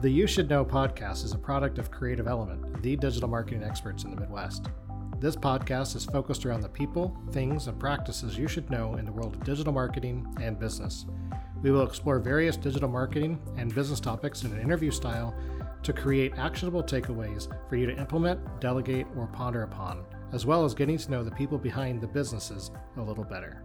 The You Should Know podcast is a product of Creative Element, the digital marketing experts in the Midwest. This podcast is focused around the people, things, and practices you should know in the world of digital marketing and business. We will explore various digital marketing and business topics in an interview style to create actionable takeaways for you to implement, delegate, or ponder upon, as well as getting to know the people behind the businesses a little better.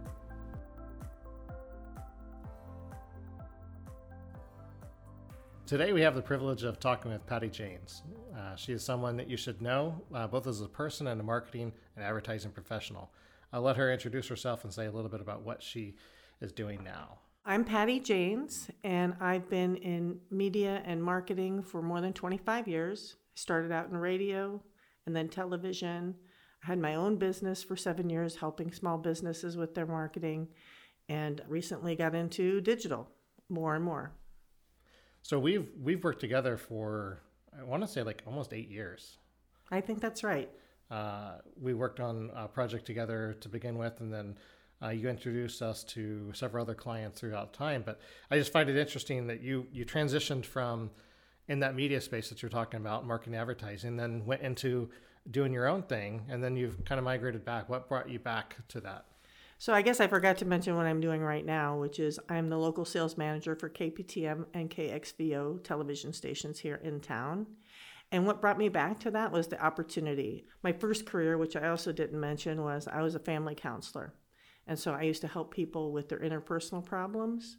Today, we have the privilege of talking with Patty Janes. Uh, she is someone that you should know, uh, both as a person and a marketing and advertising professional. I'll let her introduce herself and say a little bit about what she is doing now. I'm Patty Janes, and I've been in media and marketing for more than 25 years. I started out in radio and then television. I had my own business for seven years, helping small businesses with their marketing, and recently got into digital more and more. So we've we've worked together for I want to say like almost eight years. I think that's right. Uh, we worked on a project together to begin with, and then uh, you introduced us to several other clients throughout time, but I just find it interesting that you you transitioned from in that media space that you're talking about, marketing, advertising, then went into doing your own thing, and then you've kind of migrated back. What brought you back to that? So I guess I forgot to mention what I'm doing right now, which is I'm the local sales manager for KPTM and KXVO television stations here in town. And what brought me back to that was the opportunity. My first career, which I also didn't mention, was I was a family counselor. And so I used to help people with their interpersonal problems.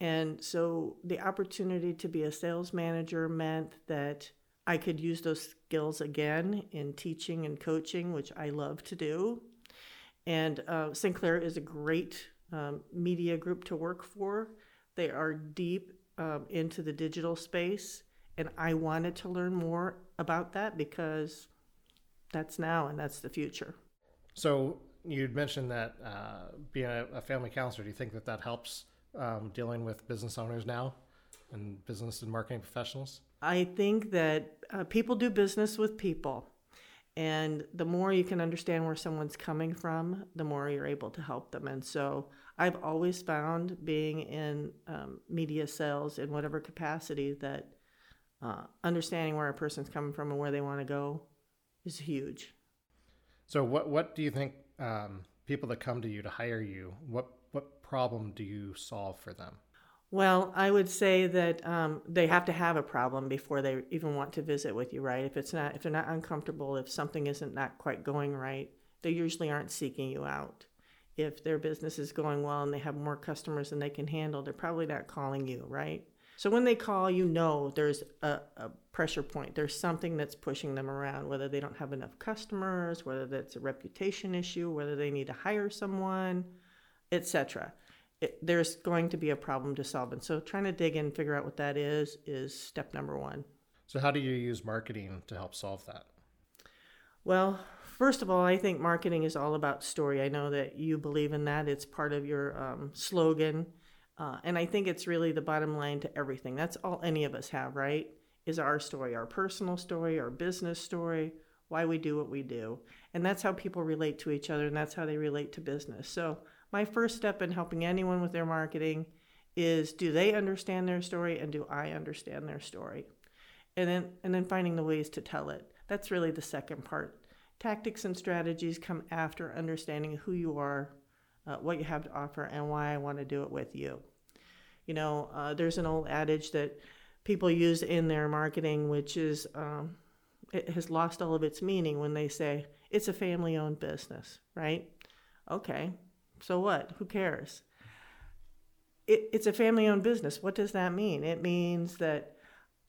And so the opportunity to be a sales manager meant that I could use those skills again in teaching and coaching, which I love to do. And uh, Sinclair is a great um, media group to work for. They are deep um, into the digital space. And I wanted to learn more about that because that's now and that's the future. So, you'd mentioned that uh, being a, a, family counselor, do you think that that helps um, dealing with business owners now and business and marketing professionals? I think that uh, people do business with people. And the more you can understand where someone's coming from, the more you're able to help them. And so I've always found being in um, media sales in whatever capacity that uh, understanding where a person's coming from and where they want to go is huge. So, what, what do you think um, people that come to you to hire you, what what problem do you solve for them? Well, I would say that um, they have to have a problem before they even want to visit with you, right? If it's not, if they're not uncomfortable, if something isn't not quite going right, they usually aren't seeking you out. If their business is going well and they have more customers than they can handle, they're probably not calling you, right? So when they call, you know there's a, a, pressure point. There's something that's pushing them around, whether they don't have enough customers, whether that's a reputation issue, whether they need to hire someone, etc. There's going to be a problem to solve. And so trying to dig in and figure out what that is is step number one. So how do you use marketing to help solve that? Well, first of all, I think marketing is all about story. I know that you believe in that. It's part of your um, slogan uh, and I think it's really the bottom line to everything. That's all any of us have, right? Is our story, our personal story, our business story, why we do what we do. And that's how people relate to each other, and that's how they relate to business. So, my first step in helping anyone with their marketing is do they understand their story and do I understand their story? And then and then finding the ways to tell it. That's really the second part. Tactics and strategies come after understanding who you are, uh, what you have to offer and why I want to do it with you. You know, uh, there's an old adage that people use in their marketing, which is um, it has lost all of its meaning when they say it's a family owned business, right? Okay, so what? Who cares? It, it's a family owned business. What does that mean? It means that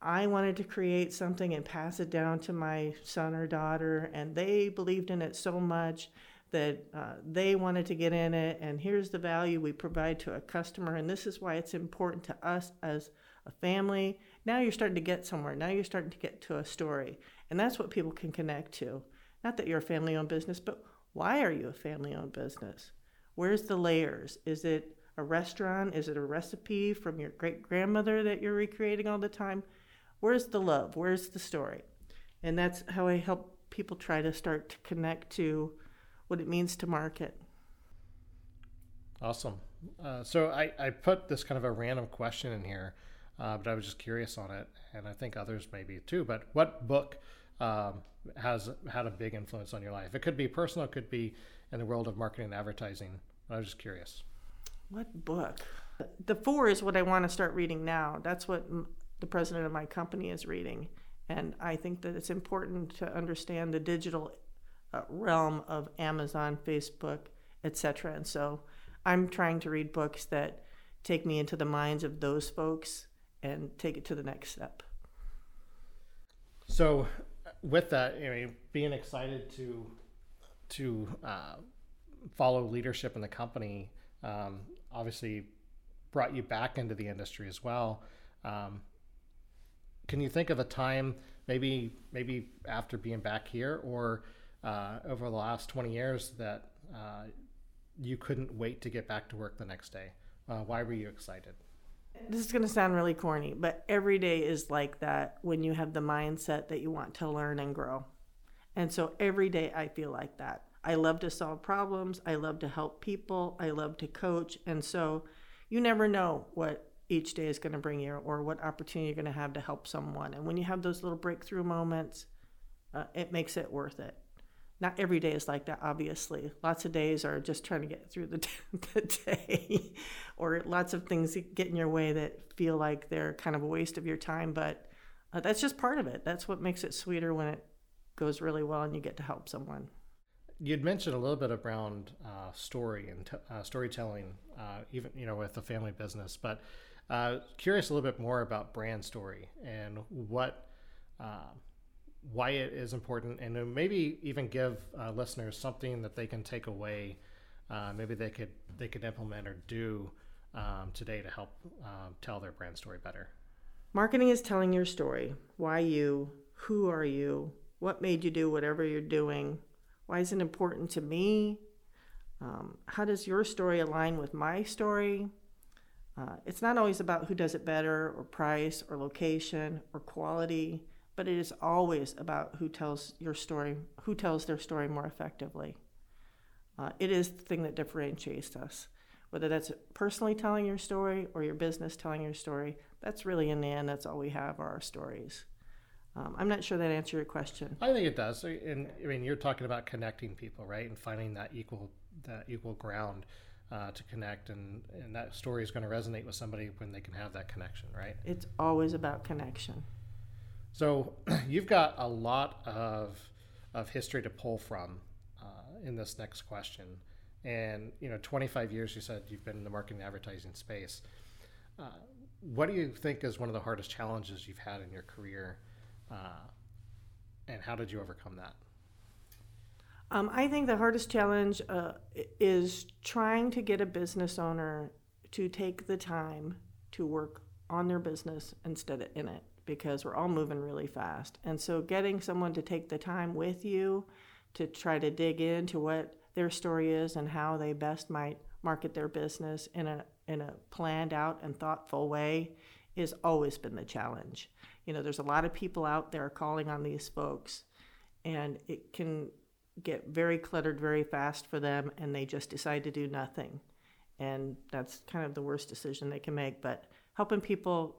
I wanted to create something and pass it down to my son or daughter, and they believed in it so much that uh, they wanted to get in it, and here's the value we provide to a customer, and this is why it's important to us as a family. Now you're starting to get somewhere. Now you're starting to get to a story, and that's what people can connect to. Not that you're a family owned business, but why are you a family owned business? Where's the layers? Is it a restaurant? Is it a recipe from your great grandmother that you're recreating all the time? Where's the love? Where's the story? And that's how I help people try to start to connect to what it means to market. Awesome. Uh, so I, I put this kind of a random question in here. uh, but I was just curious on it, and I think others maybe too. But what book um, has had a big influence on your life? It could be personal, it could be in the world of marketing and advertising. I was just curious. What book? The four is what I want to start reading now. That's what the president of my company is reading. And I think that it's important to understand the digital uh, realm of Amazon, Facebook, etc. And so I'm trying to read books that take me into the minds of those folks and take it to the next step. So, with that, I mean, being excited to to uh, follow leadership in the company, um, obviously brought you back into the industry as well. Um, can you think of a time, maybe maybe after being back here or uh, over the last 20 years, that uh, you couldn't wait to get back to work the next day? Uh, why were you excited? This is going to sound really corny, but every day is like that when you have the mindset that you want to learn and grow. And so every day I feel like that. I love to solve problems. I love to help people. I love to coach. And so you never know what each day is going to bring you or what opportunity you're going to have to help someone. And when you have those little breakthrough moments, uh, it makes it worth it. Not every day is like that, obviously. Lots of days are just trying to get through the, the day, or lots of things get in your way that feel like they're kind of a waste of your time. But uh, that's just part of it. That's what makes it sweeter when it goes really well and you get to help someone. You'd mentioned a little bit around uh, story and t- uh, storytelling, uh, even you know with the family business, but uh, curious a little bit more about brand story and what, uh, why it is important, and maybe even give uh, listeners something that they can take away. Uh, maybe they could they could implement or do um, today to help um, tell their brand story better. Marketing is telling your story. Why you? Who are you? What made you do whatever you're doing? Why is it important to me? Um, how does your story align with my story? Uh, it's not always about who does it better, or price, or location, or quality, but it is always about who tells your story, who tells their story more effectively. Uh, it is the thing that differentiates us. Whether that's personally telling your story or your business telling your story, that's really in the end, that's all we have are our stories. Um, I'm not sure that answered your question. I think it does. And I mean, you're talking about connecting people, right, and finding that equal that equal ground uh, to connect, and and that story is going to resonate with somebody when they can have that connection, right? It's always about connection. So you've got a lot of of history to pull from uh, in this next question, and you know, 25 years. You said you've been in the marketing and advertising space. Uh, what do you think is one of the hardest challenges you've had in your career, uh, and how did you overcome that? Um, I think the hardest challenge uh, is trying to get a business owner to take the time to work on their business instead of in it because we're all moving really fast. And so getting someone to take the time with you to try to dig into what their story is and how they best might market their business in a in a planned out and thoughtful way has always been the challenge. You know, there's a lot of people out there calling on these folks and it can get very cluttered very fast for them and they just decide to do nothing. And that's kind of the worst decision they can make. But helping people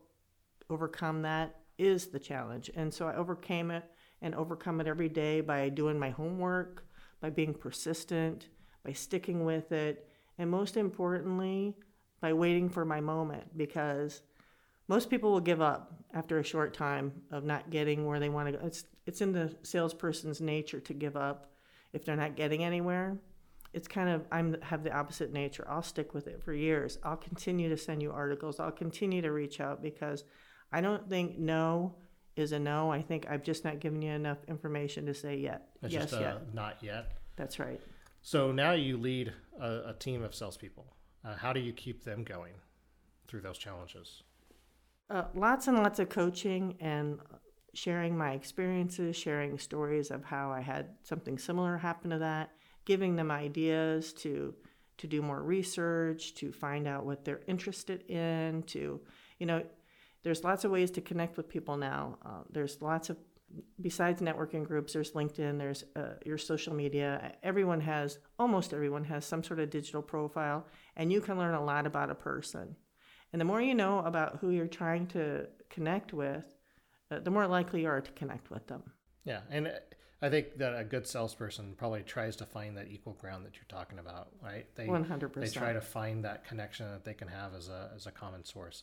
overcome that is the challenge. And so I overcame it and overcome it every day by doing my homework, by being persistent, by sticking with it, and most importantly, by waiting for my moment because most people will give up after a short time of not getting where they want to go. It's it's in the salesperson's nature to give up if they're not getting anywhere, it's kind of I'm have the opposite nature. I'll stick with it for years. I'll continue to send you articles. I'll continue to reach out because I don't think no is a no. I think I've just not given you enough information to say yet. It's yes, just yet. not yet. That's right. So now you lead a, a team of salespeople. Uh, how do you keep them going through those challenges? Uh, lots and lots of coaching and sharing my experiences, sharing stories of how I had something similar happen to that, giving them ideas to to do more research, to find out what they're interested in, to you know, there's lots of ways to connect with people now. Uh, there's lots of besides networking groups, there's LinkedIn, there's uh, your social media. Everyone has, almost everyone has some sort of digital profile, and you can learn a lot about a person. And the more you know about who you're trying to connect with, uh, the more likely you are to connect with them. Yeah, and I think that a good salesperson probably tries to find that equal ground that you're talking about, right? They 100%. They try to find that connection that they can have as a as a common source.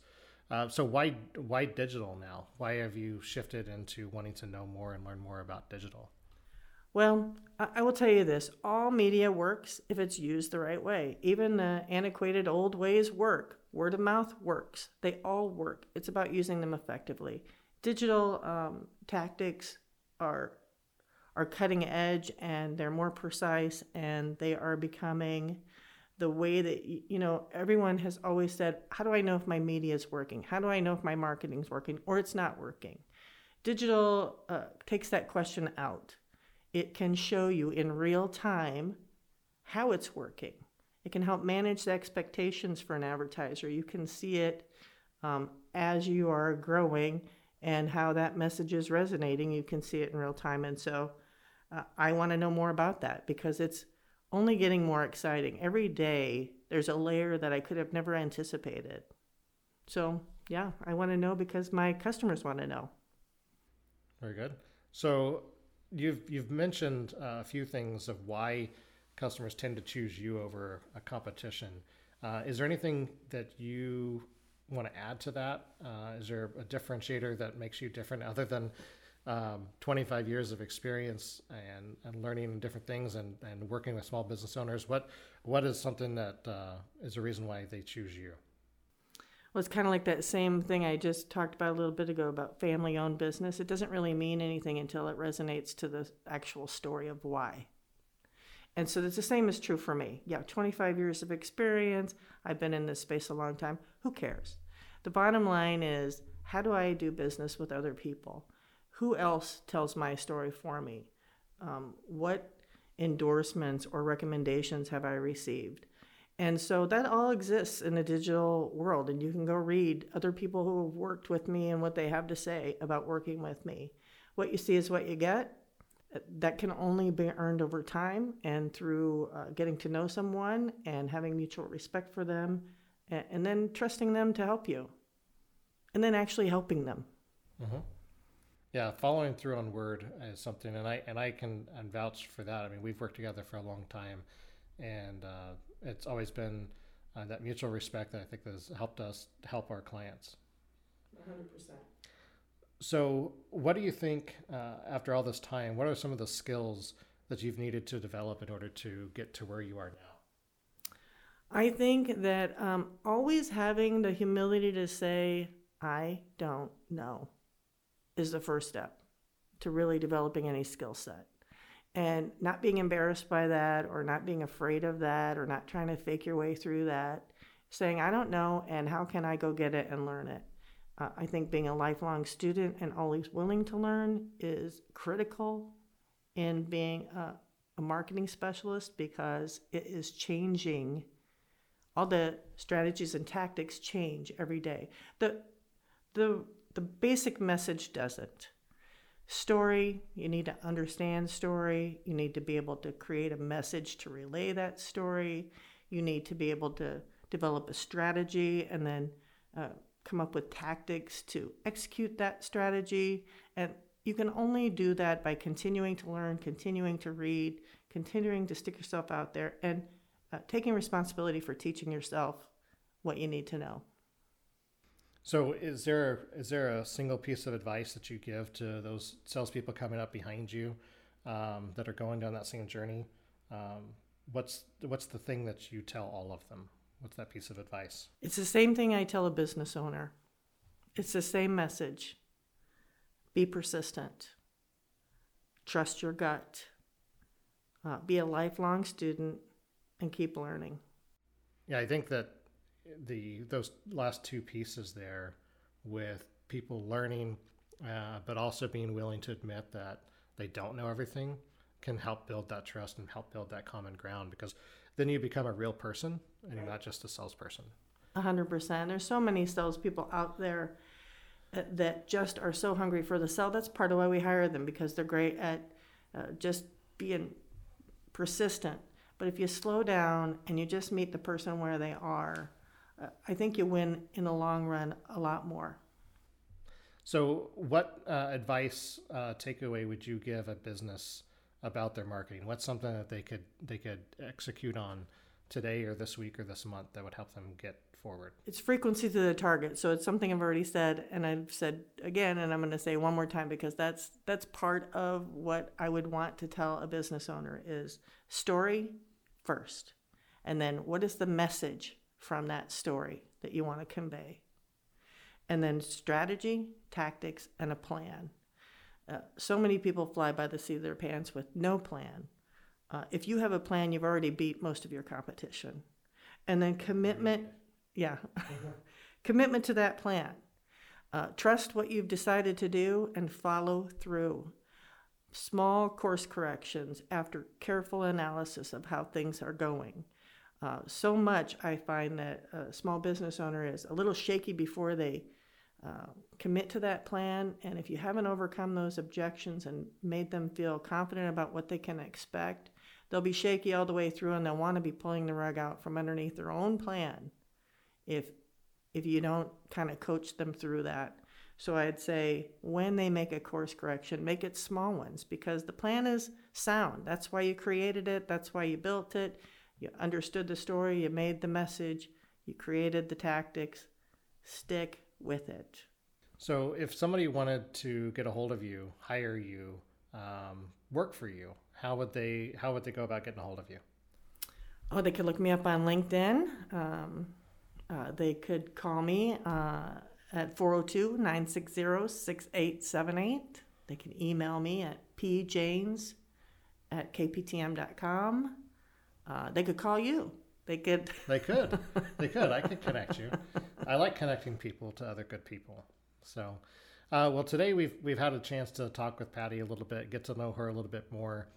Uh, so why why digital now? Why have you shifted into wanting to know more and learn more about digital? Well, I will tell you this all media works if it's used the right way. Even the antiquated old ways work. Word of mouth works. They all work. It's about using them effectively. Digital um, tactics are are cutting edge and they're more precise and they are becoming the way that you know everyone has always said how do i know if my media is working how do i know if my marketing is working or it's not working digital uh, takes that question out it can show you in real time how it's working. It can help manage the expectations for an advertiser. You can see it um, as you are growing and how that message is resonating. You can see it in real time. And so uh, I want to know more about that because it's only getting more exciting. Every day there's a layer that I could have never anticipated. So, yeah, I want to know because my customers want to know. Very good. So, you've you've mentioned uh, a few things of why customers tend to choose you over a competition. Uh, is there anything that you want to add to that? Uh, is there a differentiator that makes you different other than um, 25 years of experience and, and learning different things and, and working with small business owners? What what is something that uh, is a reason why they choose you? Well, it's kind of like that same thing I just talked about a little bit ago about family owned business. It doesn't really mean anything until it resonates to the actual story of why. And so it's the same is true for me. Yeah, 25 years of experience. I've been in this space a long time. Who cares? The bottom line is how do I do business with other people? Who else tells my story for me? Um, what endorsements or recommendations have I received? And so that all exists in the digital world, and you can go read other people who have worked with me and what they have to say about working with me. What you see is what you get. That can only be earned over time and through uh, getting to know someone and having mutual respect for them, and, and, then trusting them to help you, and then actually helping them. Mm-hmm. Yeah, following through on word is something, and I and I can and vouch for that. I mean, we've worked together for a long time, and uh, it's always been uh, that mutual respect that I think has helped us help our clients. 100%. So, what do you think uh, after all this time? What are some of the skills that you've needed to develop in order to get to where you are now? I think that um, always having the humility to say, I don't know, is the first step to really developing any skill set and not being embarrassed by that or not being afraid of that or not trying to fake your way through that saying i don't know and how can i go get it and learn it? Uh, i think being a lifelong student and always willing to learn is critical in being a, a marketing specialist because it is changing. All the strategies and tactics change every day. The the the basic message doesn't story. You need to understand story. You need to be able to create a message to relay that story. You need to be able to develop a strategy and then uh, come up with tactics to execute that strategy. And you can only do that by continuing to learn, continuing to read, continuing to stick yourself out there, and uh, taking responsibility for teaching yourself what you need to know. So, is there is there a single piece of advice that you give to those salespeople coming up behind you um, that are going down that same journey? Um, what's what's the thing that you tell all of them? What's that piece of advice? It's the same thing I tell a business owner. It's the same message. Be persistent. Trust your gut. Uh, be a lifelong student and keep learning. Yeah, I think that the those last two pieces there with people learning, uh, but also being willing to admit that they don't know everything can help build that trust and help build that common ground because then you become a real person and you're not just a salesperson. A hundred percent. There's so many salespeople out there uh, that just are so hungry for the sell. That's part of why we hire them because they're great at uh, just being persistent. But if you slow down and you just meet the person where they are, I think you win in the long run a lot more. So, what uh, advice uh, takeaway would you give a business about their marketing? What's something that they could they could execute on today or this week or this month that would help them get forward? It's frequency to the target. So it's something I've already said, and I've said again, and I'm going to say one more time because that's that's part of what I would want to tell a business owner is story first, and then what is the message from that story that you want to convey and then strategy, tactics, and a plan. Uh, so many people fly by the seat of their pants with no plan. Uh, if you have a plan, you've already beat most of your competition. And then commitment, yeah, commitment to that plan. Uh, trust what you've decided to do and follow through. Small course corrections after careful analysis of how things are going. Uh, so much I find that a small business owner is a little shaky before they uh, commit to that plan. And if you haven't overcome those objections and made them feel confident about what they can expect, they'll be shaky all the way through and they'll want to be pulling the rug out from underneath their own plan if if you don't kind of coach them through that. So I'd say when they make a course correction, make it small ones because the plan is sound. That's why you created it, that's why you built it. You understood the story, you made the message, you created the tactics. Stick with it. So, if somebody wanted to get a hold of you, hire you, um, work for you, how would they how would they go about getting a hold of you? Oh, they could look me up on LinkedIn. Um, uh, they could call me uh, at 402 960 6878. They can email me at pjanes at kptm.com. Uh, they could call you. They could. They could. They could. I could connect you. I like connecting people to other good people. So, uh, well, today we've we've had a chance to talk with Patty a little bit, get to know her a little bit more,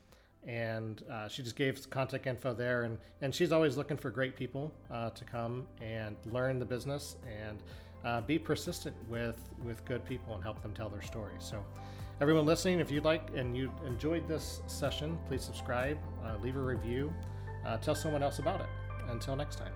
and uh, she just gave contact info there, and and she's always looking for great people uh, to come and learn the business and uh, be persistent with with good people and help them tell their story. So. Everyone listening, if you'd like and you enjoyed this session, please subscribe, uh, leave a review, uh, tell someone else about it. Until next time.